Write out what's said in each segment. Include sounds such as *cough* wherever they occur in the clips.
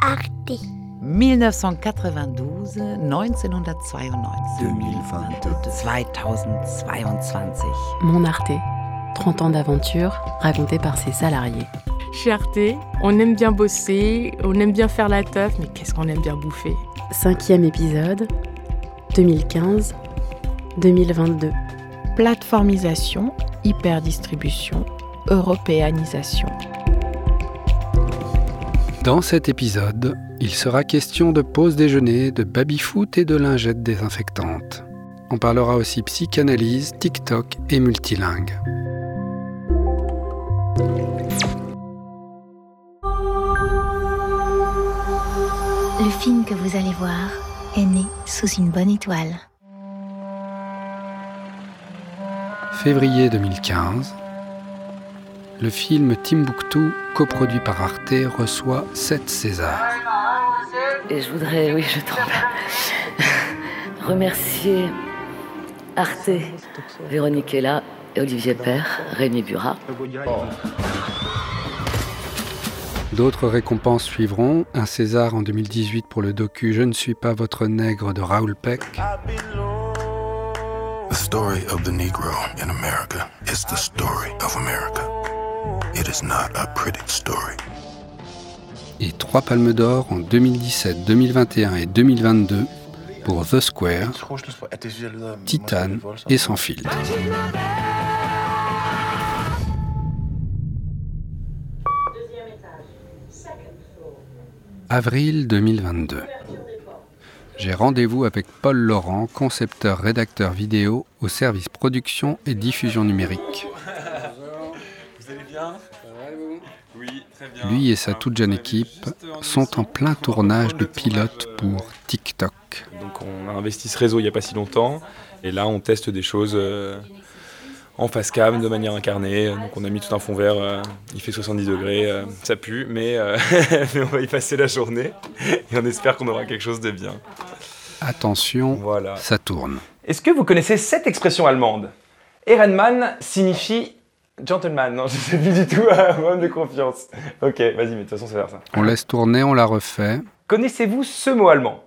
Arte. 1992, 1992, 2022. 2022. Mon Arte, 30 ans d'aventure racontés par ses salariés. Chez Arte, on aime bien bosser, on aime bien faire la teuf, mais qu'est-ce qu'on aime bien bouffer? Cinquième épisode, 2015-2022. Plateformisation, hyperdistribution, européanisation. Dans cet épisode, il sera question de pause déjeuner, de baby-foot et de lingettes désinfectantes. On parlera aussi psychanalyse, TikTok et multilingue. Le film que vous allez voir est né sous une bonne étoile. Février 2015, le film Timbuktu, coproduit par Arte, reçoit 7 Césars. Et je voudrais, oui, je tombe, *laughs* remercier Arte, Véronique Ella et Olivier Père, Rémi Burat. D'autres récompenses suivront, un César en 2018 pour le docu Je ne suis pas votre nègre de Raoul Peck, The story of the Negro in America is the story of America. It is not a pretty story. et trois palmes d'or en 2017, 2021 et 2022 pour The Square, Titan et Sans. Avril 2022. J'ai rendez-vous avec Paul Laurent, concepteur rédacteur vidéo au service production et diffusion numérique. Lui et sa toute jeune équipe sont en plein tournage de pilote pour TikTok. Donc on a investi ce réseau il n'y a pas si longtemps. Et là, on teste des choses euh, en face cam, de manière incarnée. Donc on a mis tout un fond vert. euh, il fait 70 degrés. euh, ça pue, mais, euh, *laughs* mais on va y passer la journée. Et on espère qu'on aura quelque chose de bien. Attention, Voilà. ça tourne. Est-ce que vous connaissez cette expression allemande? Ehrenmann signifie gentleman. Non, *laughs* je ne sais plus du tout. homme de confiance. Ok, vas-y, mais de toute façon, c'est vers ça. On laisse tourner, on la refait. Connaissez-vous ce mot allemand?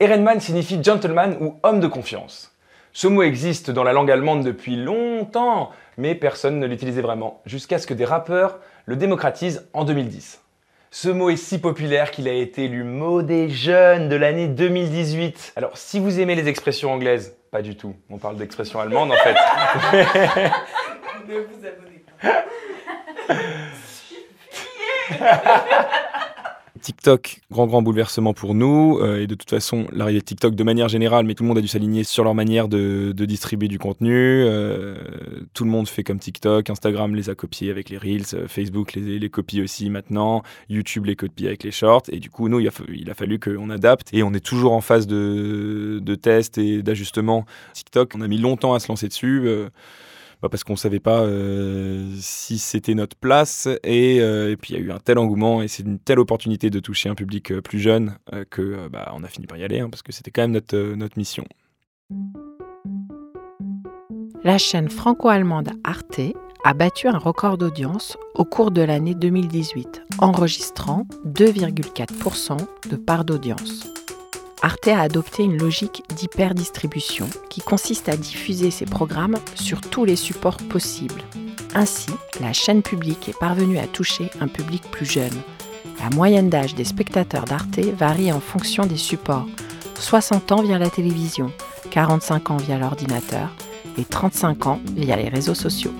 Ehrenmann signifie gentleman ou homme de confiance. Ce mot existe dans la langue allemande depuis longtemps, mais personne ne l'utilisait vraiment, jusqu'à ce que des rappeurs le démocratisent en 2010. Ce mot est si populaire qu'il a été élu mot des jeunes de l'année 2018. Alors, si vous aimez les expressions anglaises, pas du tout. On parle d'expressions allemandes en fait. *laughs* *laughs* *laughs* TikTok, grand grand bouleversement pour nous. euh, et de toute façon, l'arrivée de TikTok de manière générale, mais tout le monde a dû s'aligner sur leur manière de, distribuer du contenu. euh, tout le monde fait comme TikTok. Instagram les a copiés avec les Reels. euh, Facebook les, les copie aussi maintenant. YouTube les copie avec les Shorts. Et du coup, nous, il a, il a fallu qu'on adapte. Et on est toujours en phase de, de test et d'ajustement. TikTok, on a mis longtemps à se lancer dessus. Bah, parce qu'on ne savait pas euh, si c'était notre place. Et, euh, et puis il y a eu un tel engouement et c'est une telle opportunité de toucher un public euh, plus jeune que bah, on a fini par y aller, hein, parce que c'était quand même notre, notre mission. La chaîne franco-allemande Arte a battu un record d'audience au cours de l'année 2018, enregistrant 2,4% de part d'audience. Arte a adopté une logique d'hyperdistribution qui consiste à diffuser ses programmes sur tous les supports possibles. Ainsi, la chaîne publique est parvenue à toucher un public plus jeune. La moyenne d'âge des spectateurs d'Arte varie en fonction des supports. 60 ans via la télévision, 45 ans via l'ordinateur et 35 ans via les réseaux sociaux.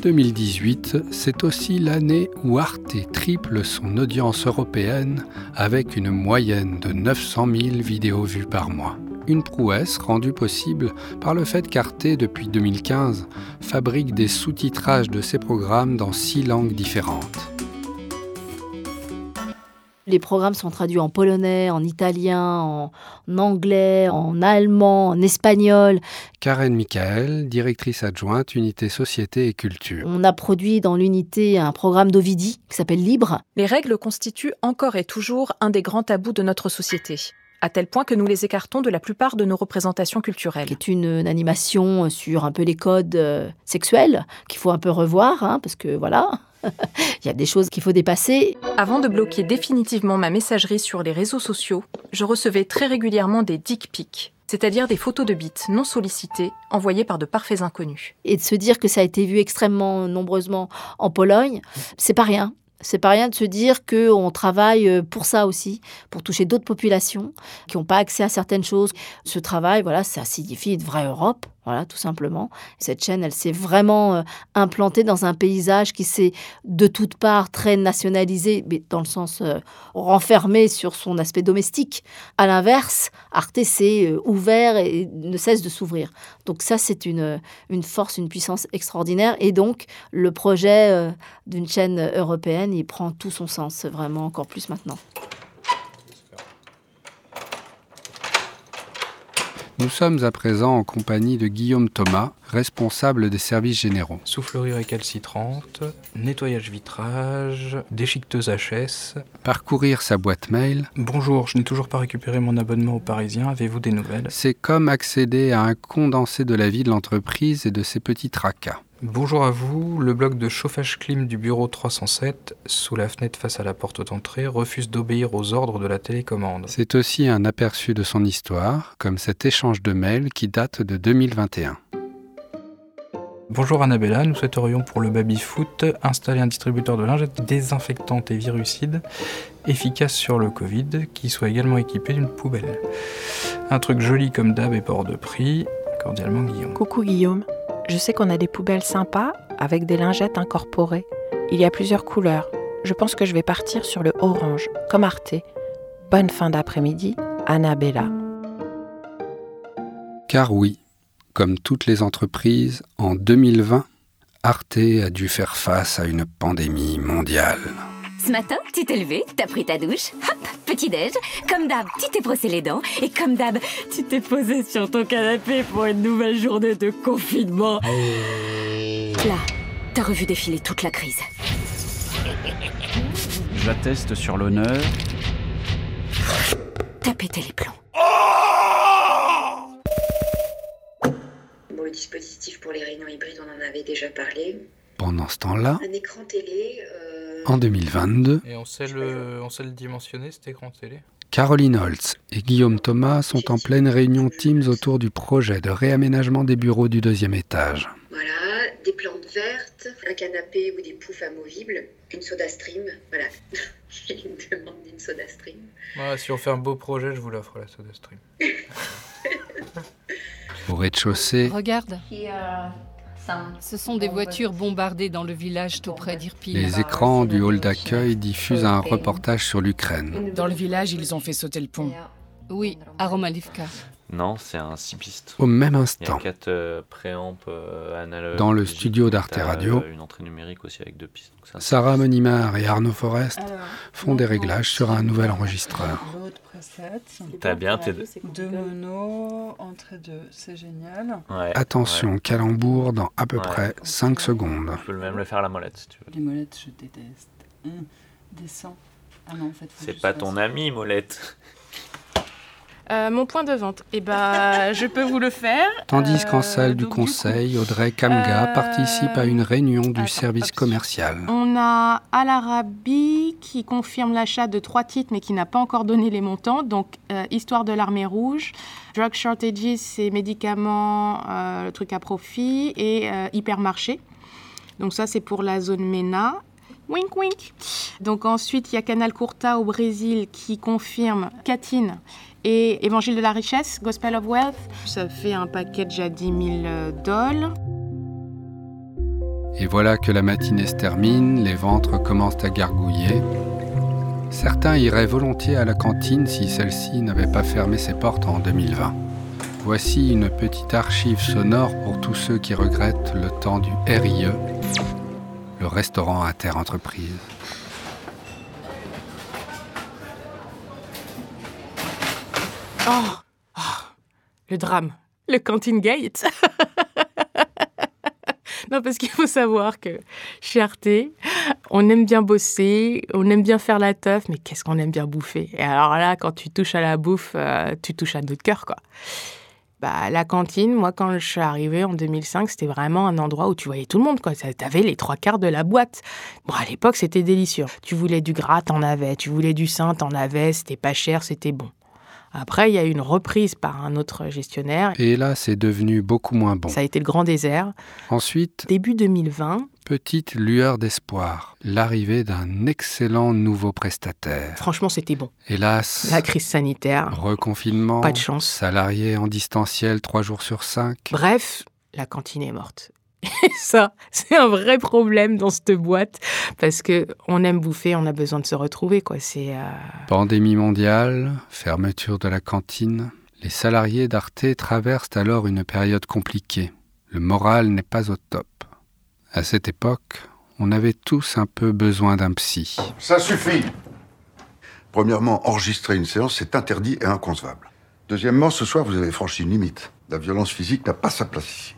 2018, c'est aussi l'année où Arte triple son audience européenne avec une moyenne de 900 000 vidéos vues par mois. Une prouesse rendue possible par le fait qu'Arte, depuis 2015, fabrique des sous-titrages de ses programmes dans six langues différentes. Les programmes sont traduits en polonais, en italien, en anglais, en allemand, en espagnol. Karen Michael, directrice adjointe unité société et culture. On a produit dans l'unité un programme d'Ovidie qui s'appelle Libre. Les règles constituent encore et toujours un des grands tabous de notre société. À tel point que nous les écartons de la plupart de nos représentations culturelles. Qui est une, une animation sur un peu les codes euh, sexuels qu'il faut un peu revoir, hein, parce que voilà, *laughs* il y a des choses qu'il faut dépasser. Avant de bloquer définitivement ma messagerie sur les réseaux sociaux, je recevais très régulièrement des dick pics, c'est-à-dire des photos de bites non sollicitées envoyées par de parfaits inconnus. Et de se dire que ça a été vu extrêmement nombreusement en Pologne, c'est pas rien. C'est pas rien de se dire qu'on travaille euh, pour ça aussi, pour toucher d'autres populations qui n'ont pas accès à certaines choses. Ce travail, voilà, ça signifie une vraie Europe, voilà, tout simplement. Cette chaîne, elle s'est vraiment euh, implantée dans un paysage qui s'est de toutes parts très nationalisé, mais dans le sens euh, renfermé sur son aspect domestique. À l'inverse, Arte s'est ouvert et ne cesse de s'ouvrir. Donc ça, c'est une, une force, une puissance extraordinaire. Et donc, le projet d'une chaîne européenne, il prend tout son sens, vraiment encore plus maintenant. Nous sommes à présent en compagnie de Guillaume Thomas, responsable des services généraux. Soufflerie récalcitrante, nettoyage vitrage, déchiqueteuse HS. Parcourir sa boîte mail. Bonjour, je n'ai toujours pas récupéré mon abonnement au Parisien, avez-vous des nouvelles? C'est comme accéder à un condensé de la vie de l'entreprise et de ses petits tracas. Bonjour à vous, le bloc de chauffage clim du bureau 307, sous la fenêtre face à la porte d'entrée, refuse d'obéir aux ordres de la télécommande. C'est aussi un aperçu de son histoire, comme cet échange de mails qui date de 2021. Bonjour Annabella, nous souhaiterions pour le baby-foot installer un distributeur de lingettes désinfectante et virucide efficace sur le Covid, qui soit également équipé d'une poubelle. Un truc joli comme d'hab et pas hors de prix. Cordialement Guillaume. Coucou Guillaume. Je sais qu'on a des poubelles sympas avec des lingettes incorporées. Il y a plusieurs couleurs. Je pense que je vais partir sur le orange, comme Arte. Bonne fin d'après-midi, Annabella. Car oui, comme toutes les entreprises, en 2020, Arte a dû faire face à une pandémie mondiale. Ce matin, tu t'es levé, t'as pris ta douche, hop, petit-déj. Comme d'hab, tu t'es brossé les dents. Et comme d'hab, tu t'es posé sur ton canapé pour une nouvelle journée de confinement. Là, t'as revu défiler toute la crise. J'atteste sur l'honneur. T'as pété les plombs. Bon, le dispositif pour les réunions hybrides, on en avait déjà parlé. Pendant ce temps-là, Un écran télé. euh, en 2022, Et on sait le, on sait le dimensionner cet écran télé? Caroline Holtz et Guillaume Thomas sont en pleine réunion Teams autour du projet de réaménagement des bureaux du deuxième étage. Voilà, des plantes vertes, un canapé ou des poufs amovibles, une soda stream. Voilà. *laughs* J'ai une demande d'une soda stream. Ouais, Si on fait un beau projet, je vous l'offre la Soda Stream. *laughs* Au rez-de-chaussée, Regarde. Ce sont des voitures bombardées dans le village tout près d'Irpin. les écrans du hall d'accueil diffusent un reportage sur l'Ukraine. Dans le village, ils ont fait sauter le pont. Oui, à Romalivka. Non, c'est un 6 pistes. Au même Il y instant, a 4 préamps euh, analogues. Dans le studio d'Arte Radio, euh, Une entrée numérique aussi avec deux pistes. Donc ça, Sarah Monimard et Arnaud Forest font des réglages sur un nouvel enregistreur. T'as bien tes- Deux mono, entrée 2, c'est génial. Ouais, Attention, ouais. calembour dans à peu Ouais. près 5 secondes. Tu peux même le faire à la molette si tu veux. Les molettes, je déteste. Hum, Descends. Ah non, en fait, C'est pas ton ami, molette. Euh, mon point de vente, eh ben, *laughs* je peux vous le faire. Tandis qu'en Euh, salle du coup, conseil, Audrey Kamga euh, participe à une réunion du attends, service hop. commercial. On a Al Arabi qui confirme l'achat de trois titres mais qui n'a pas encore donné les montants. Donc, Histoire de l'armée rouge, Drug Shortages, c'est médicaments, le truc à profit, et Hypermarché. Donc, ça, c'est pour la zone MENA. Wink, wink. Donc, ensuite, il y a Canal Curta au Brésil qui confirme Catine et Évangile de la richesse, Gospel of Wealth. Ça fait un package à 10 000 euh, dollars. Et voilà que la matinée se termine, les ventres commencent à gargouiller. Certains iraient volontiers à la cantine si celle-ci n'avait pas fermé ses portes en 2020. Voici une petite archive sonore pour tous ceux qui regrettent le temps du RIE, le restaurant interentreprise. Oh, oh, le drame, le Canteen Gate. non *laughs* Non, parce qu'il faut savoir que chez Arte, on aime bien bosser, on aime bien faire la teuf, mais qu'est-ce qu'on aime bien bouffer? Et alors là, quand tu touches à la bouffe, euh, tu touches à notre cœur, quoi. Bah, la cantine, moi, quand je suis arrivée en 2005, c'était vraiment un endroit où tu voyais tout le monde. Tu avais les trois quarts de la boîte. Bon, à l'époque, c'était délicieux. Tu voulais du gras, t'en avais. Tu voulais du sain, t'en avais. C'était pas cher, c'était bon. Après, il y a eu une reprise par un autre gestionnaire. Et là, c'est devenu beaucoup moins bon. Ça a été le grand désert. Ensuite, début 2020, petite lueur d'espoir, l'arrivée d'un excellent nouveau prestataire. Franchement, c'était bon. Hélas, la crise sanitaire, reconfinement, pas de chance, salarié en distanciel trois jours sur cinq. Bref, la cantine est morte. Et *laughs* ça, c'est un vrai problème dans cette boîte parce que on aime bouffer, on a besoin de se retrouver quoi. C'est euh... pandémie mondiale, fermeture de la cantine. Les salariés d'Arte traversent alors une période compliquée. Le moral n'est pas au top. À cette époque, on avait tous un peu besoin d'un psy. Ça suffit. Premièrement, enregistrer une séance, c'est interdit et inconcevable. Deuxièmement, ce soir, vous avez franchi une limite. La violence physique n'a pas sa place ici.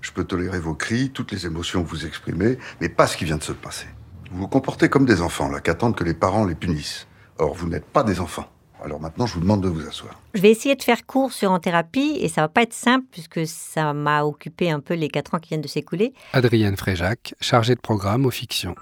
Je peux tolérer vos cris, toutes les émotions que vous exprimez, mais pas ce qui vient de se passer. Vous vous comportez comme des enfants, là, qui attendent que les parents les punissent. Or, vous n'êtes pas des enfants. Alors maintenant, je vous demande de vous asseoir. Je vais essayer de faire court sur en thérapie, et ça va pas être simple, puisque ça m'a occupé un peu les quatre ans qui viennent de s'écouler. Adrienne Fréjac, chargée de programme aux fictions.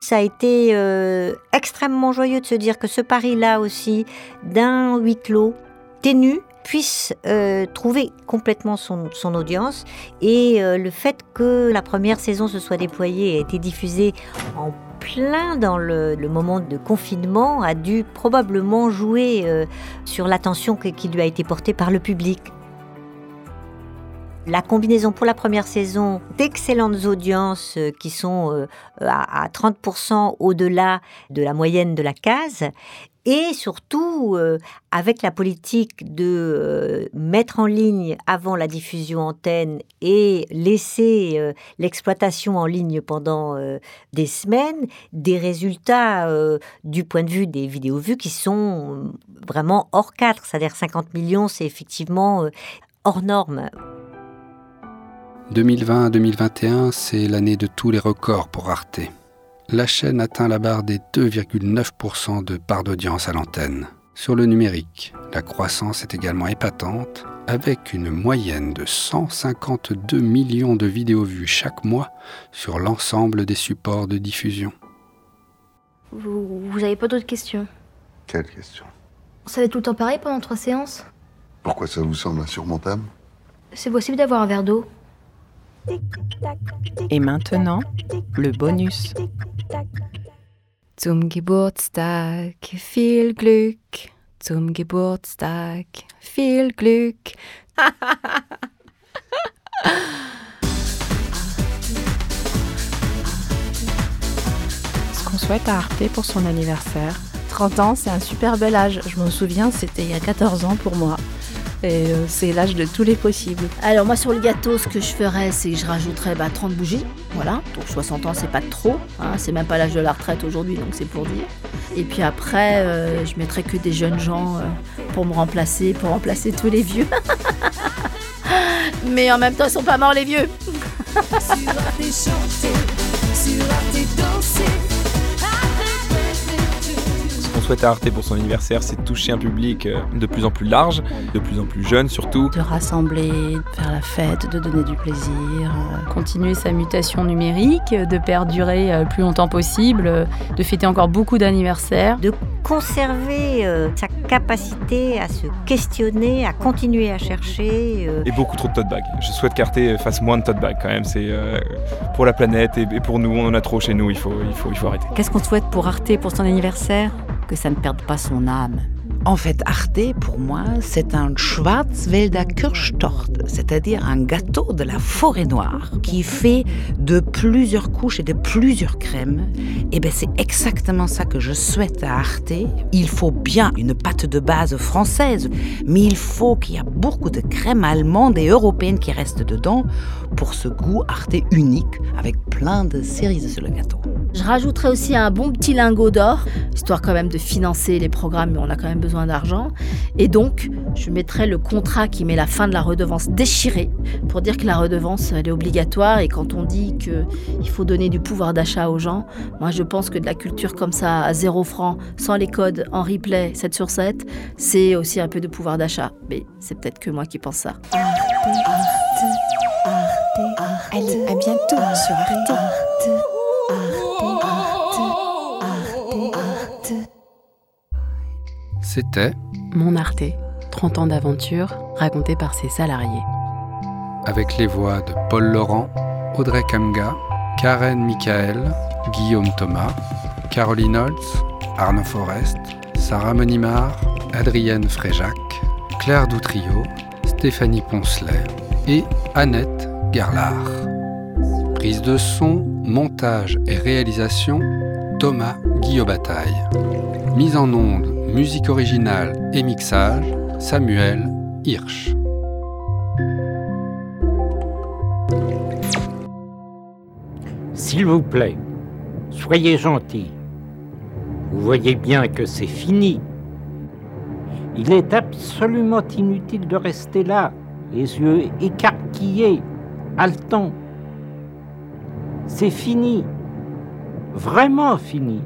Ça a été euh, extrêmement joyeux de se dire que ce pari-là aussi, d'un huis clos, ténu, puisse euh, trouver complètement son, son audience. Et euh, le fait que la première saison se soit déployée et a été diffusée en plein dans le, moment de confinement a dû probablement jouer euh, sur l'attention qui lui a été portée par le public. La combinaison pour la première saison d'excellentes audiences euh, qui sont euh, à 30% au-delà de la moyenne de la case et surtout euh, avec la politique de euh, mettre en ligne avant la diffusion antenne et laisser euh, l'exploitation en ligne pendant des semaines, des résultats du point de vue des vidéos vues qui sont vraiment hors cadre, c'est-à-dire 50 millions, c'est effectivement hors norme. 2020-2021, c'est l'année de tous les records pour Arte la chaîne atteint la barre des 2,9% de part d'audience à l'antenne. Sur le numérique, la croissance est également épatante, avec une moyenne de 152 millions de vidéos vues chaque mois sur l'ensemble des supports de diffusion. Vous, vous avez pas d'autres questions? Quelles questions Ça va être tout le temps pareil pendant trois séances? Pourquoi ça vous semble insurmontable? C'est possible d'avoir un verre d'eau Et maintenant, le bonus. Zum Geburtstag viel Glück, zum Geburtstag viel Glück. Ce qu'on souhaite à Arte pour son anniversaire 30 ans, c'est un super bel âge. Je m'en souviens, c'était il y a 14 ans pour moi. Et euh, c'est l'âge de tous les possibles. Alors moi sur le gâteau, ce que je ferais, c'est que je rajouterais bah, 30 bougies. Voilà, donc 60 ans, c'est pas trop. Hein, c'est même pas l'âge de la retraite aujourd'hui, donc c'est pour dire. Et puis après, euh, je mettrais que des jeunes gens euh, pour me remplacer, pour remplacer tous les vieux. *laughs* Mais en même temps, ils sont pas morts les vieux. *laughs* souhaite à Arte pour son anniversaire, c'est de toucher un public euh, de plus en plus large, de plus en plus jeune surtout. De rassembler, de faire la fête, de donner du plaisir, euh, continuer sa mutation numérique, de perdurer euh, le plus longtemps possible, de fêter encore beaucoup d'anniversaires. De conserver euh, sa capacité à se questionner, à continuer à chercher. euh, Et beaucoup trop de tote bags. Je souhaite qu'Arte fasse moins de tote bags quand même. C'est euh, pour la planète et, et pour nous, on en a trop chez nous. Il faut, il faut, il faut arrêter. Qu'est-ce qu'on souhaite pour Arte pour son anniversaire? Que ça ne perde pas son âme. En fait, Arte, pour moi, c'est un Schwarzwälder Kirschtorte, c'est-à-dire un gâteau de la forêt noire qui fait de plusieurs couches et de plusieurs crèmes. Et ben, c'est exactement ça que je souhaite à Arte. Il faut bien une pâte de base française, mais il faut qu'il y ait beaucoup de crème allemande et européenne qui restent dedans pour ce goût Arte unique avec plein de cerises sur le gâteau. Je rajouterais aussi un bon petit lingot d'or, histoire quand même de financer les programmes, mais on a quand même besoin d'argent. Et donc, je mettrais le contrat qui met la fin de la redevance déchirée pour dire que la redevance, elle est obligatoire. Et quand on dit qu'il faut donner du pouvoir d'achat aux gens, moi je pense que de la culture comme ça, à zéro franc, sans les codes, en replay, 7 sur 7, c'est aussi un peu de pouvoir d'achat. Mais c'est peut-être que moi qui pense ça. Allez, à bientôt sur Arte. C'était Mon Arte, 30 ans d'aventure raconté par ses salariés. Avec les voix de Paul Laurent, Audrey Kamga, Karen Michael, Guillaume Thomas, Caroline Holtz, Arnaud Forest, Sarah Monimard, Adrienne Fréjac, Claire Doutrio, Stéphanie Poncelet et Annette Gerlard. Prise de son, montage et réalisation, Thomas Guillaume-Bataille. Mise en onde, musique originale et mixage, Samuel Hirsch. S'il vous plaît, soyez gentil. Vous voyez bien que c'est fini. Il est absolument inutile de rester là, les yeux écarquillés, haletants. C'est fini. Vraiment fini.